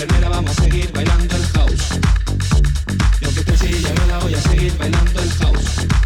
Enfermera, vamos a seguir bailando el house. Y aunque esté en silla, yo la voy a seguir bailando el house.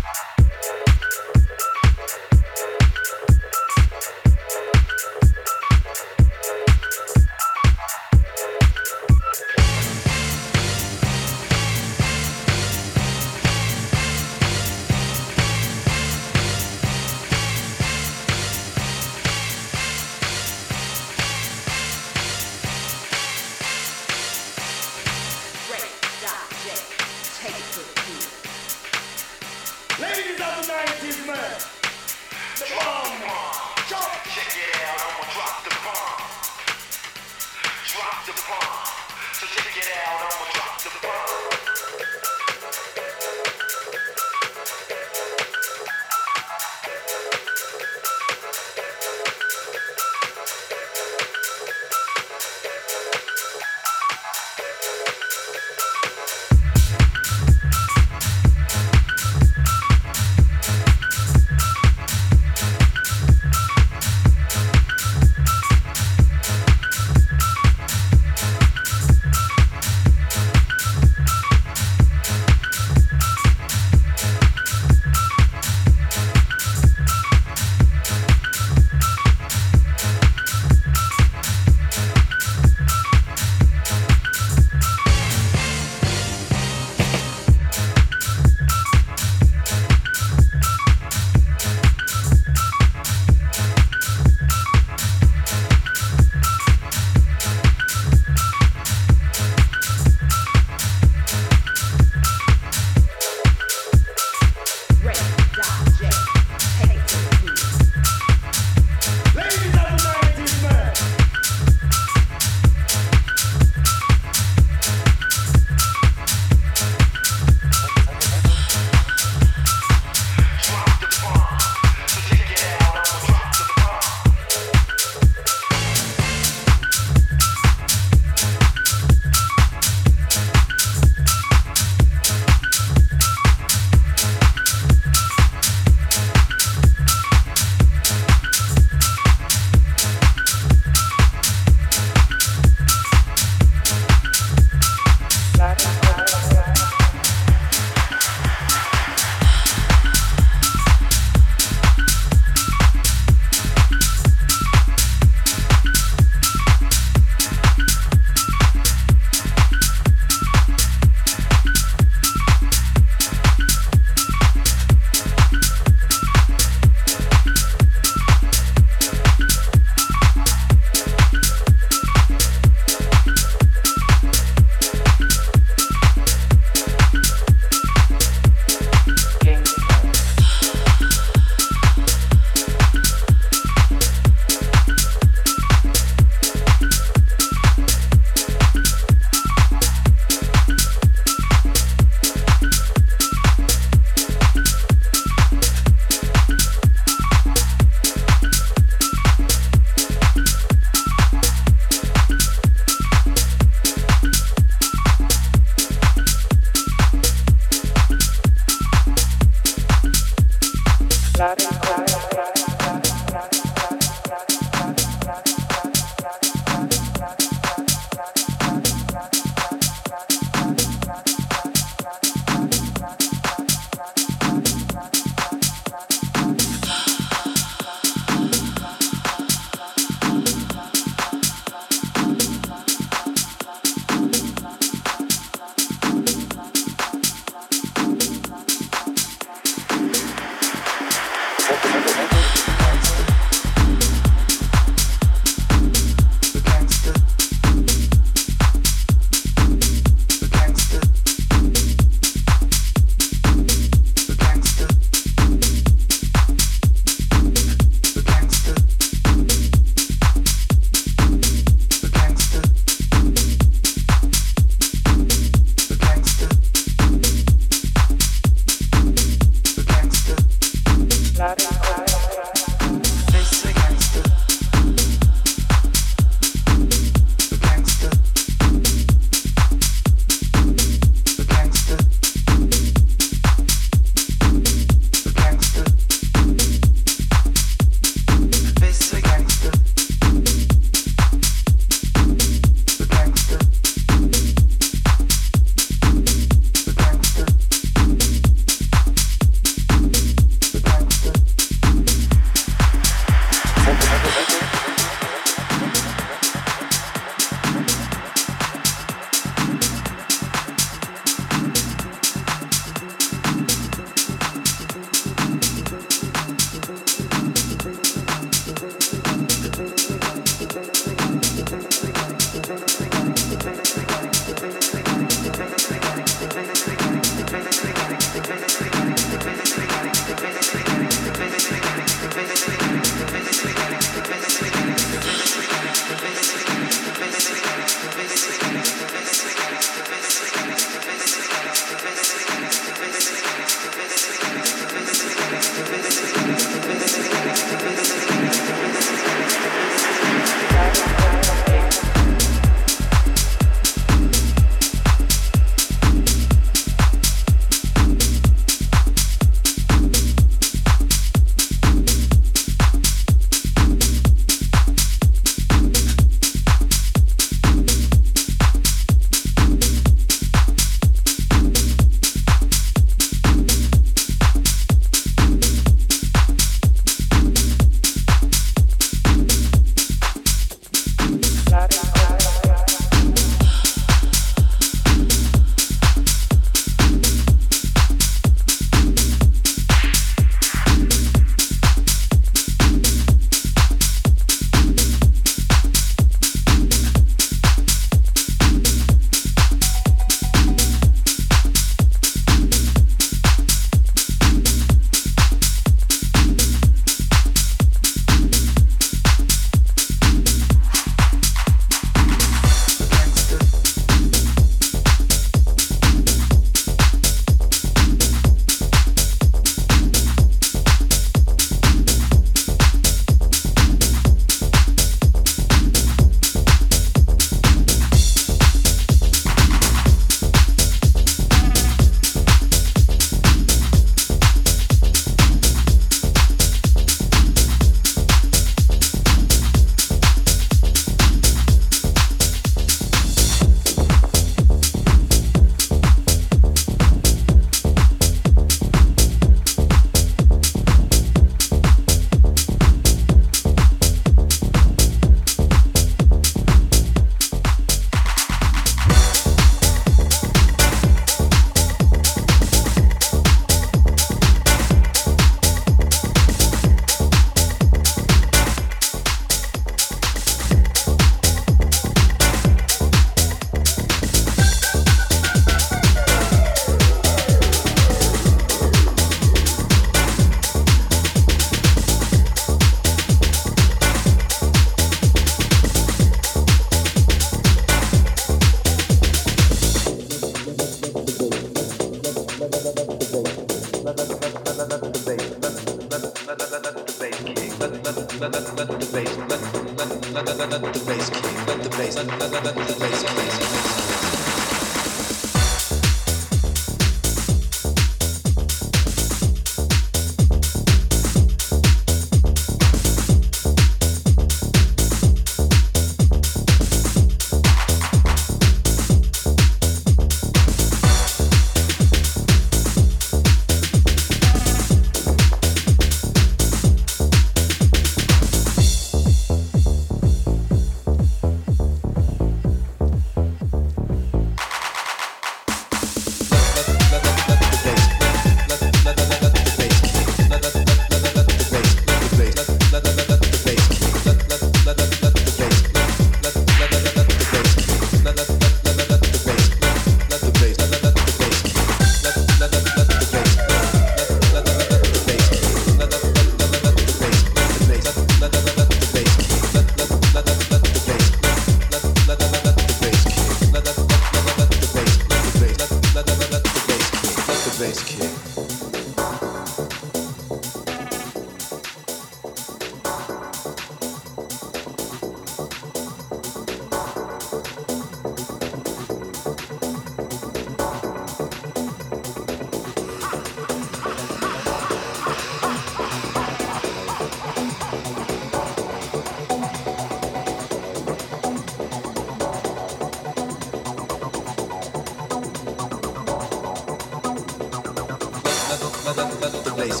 the bass,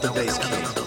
the bass kick.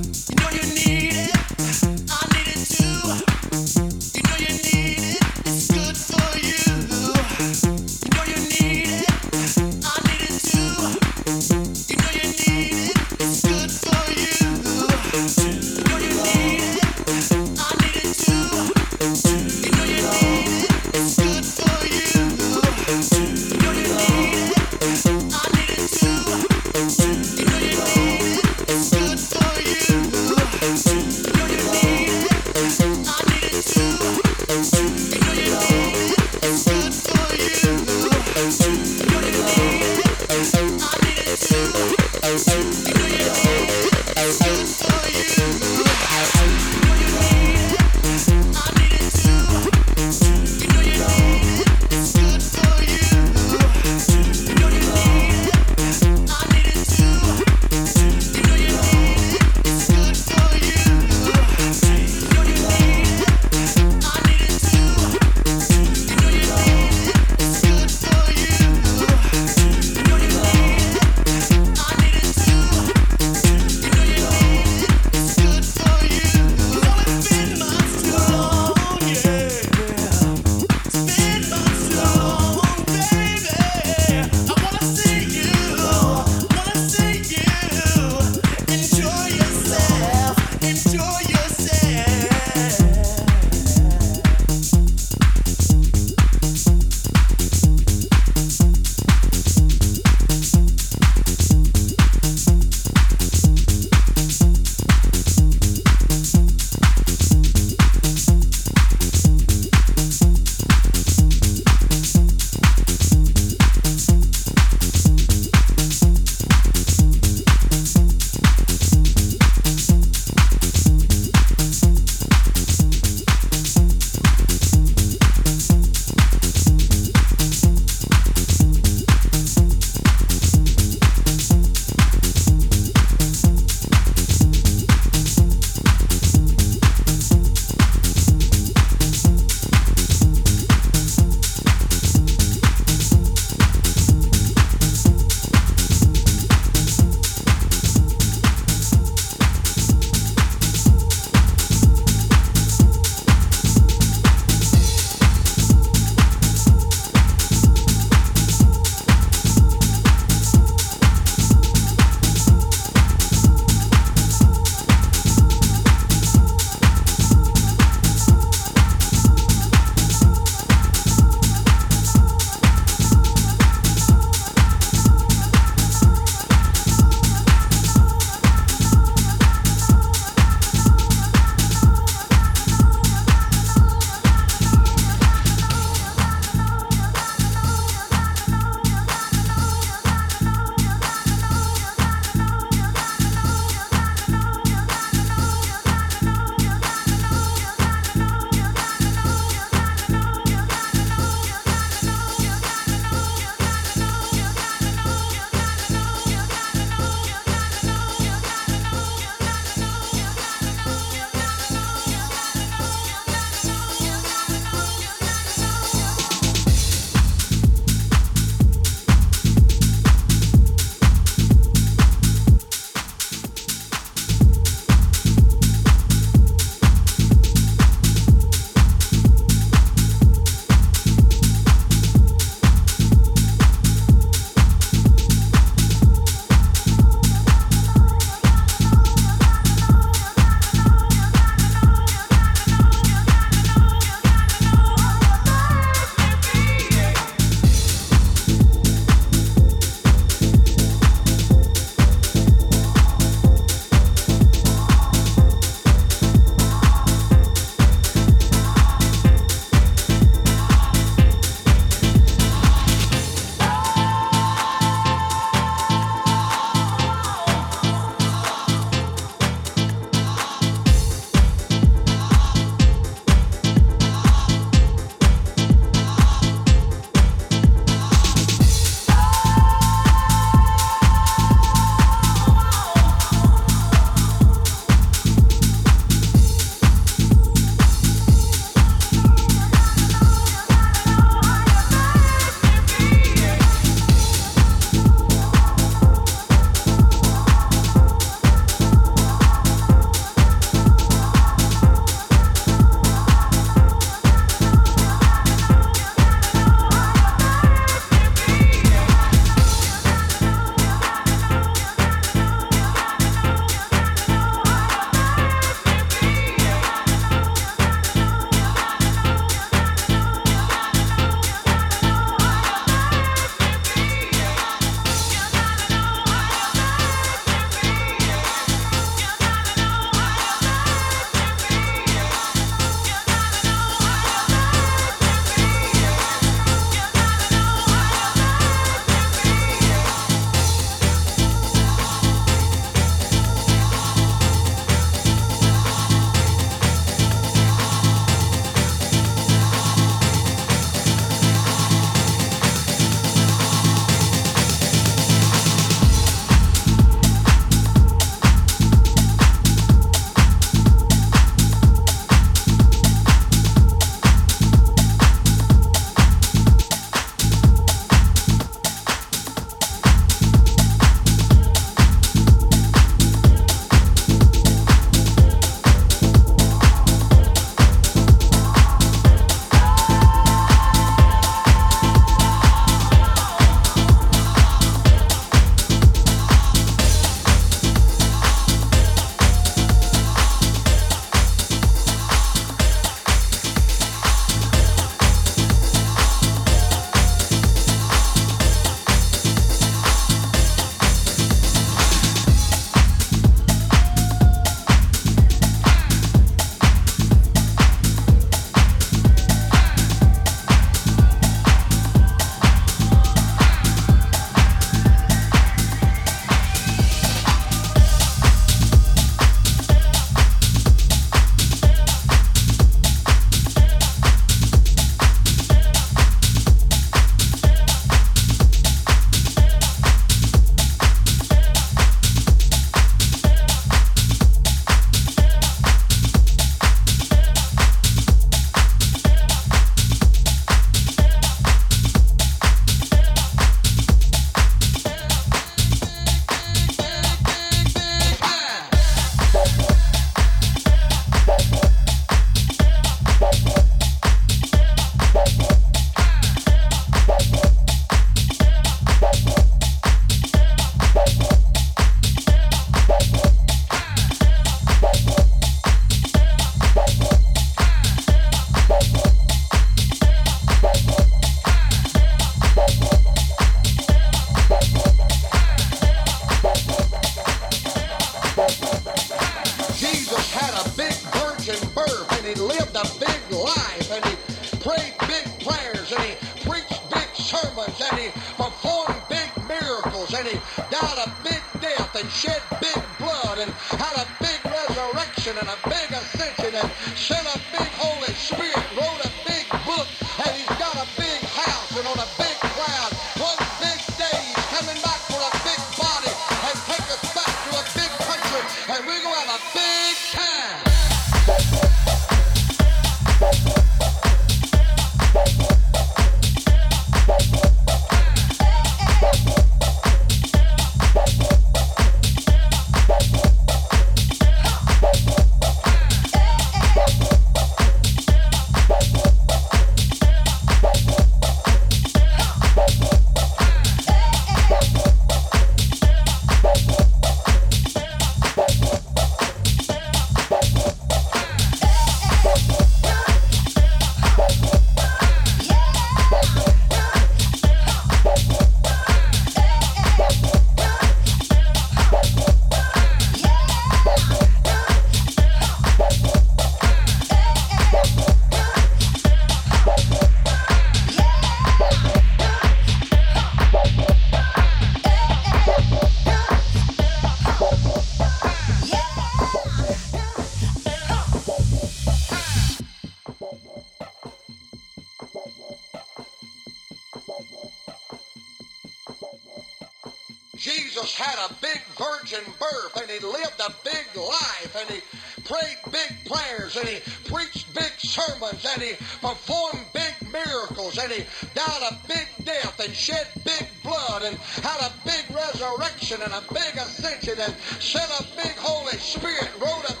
big ascension and sent a big Holy Spirit, wrote a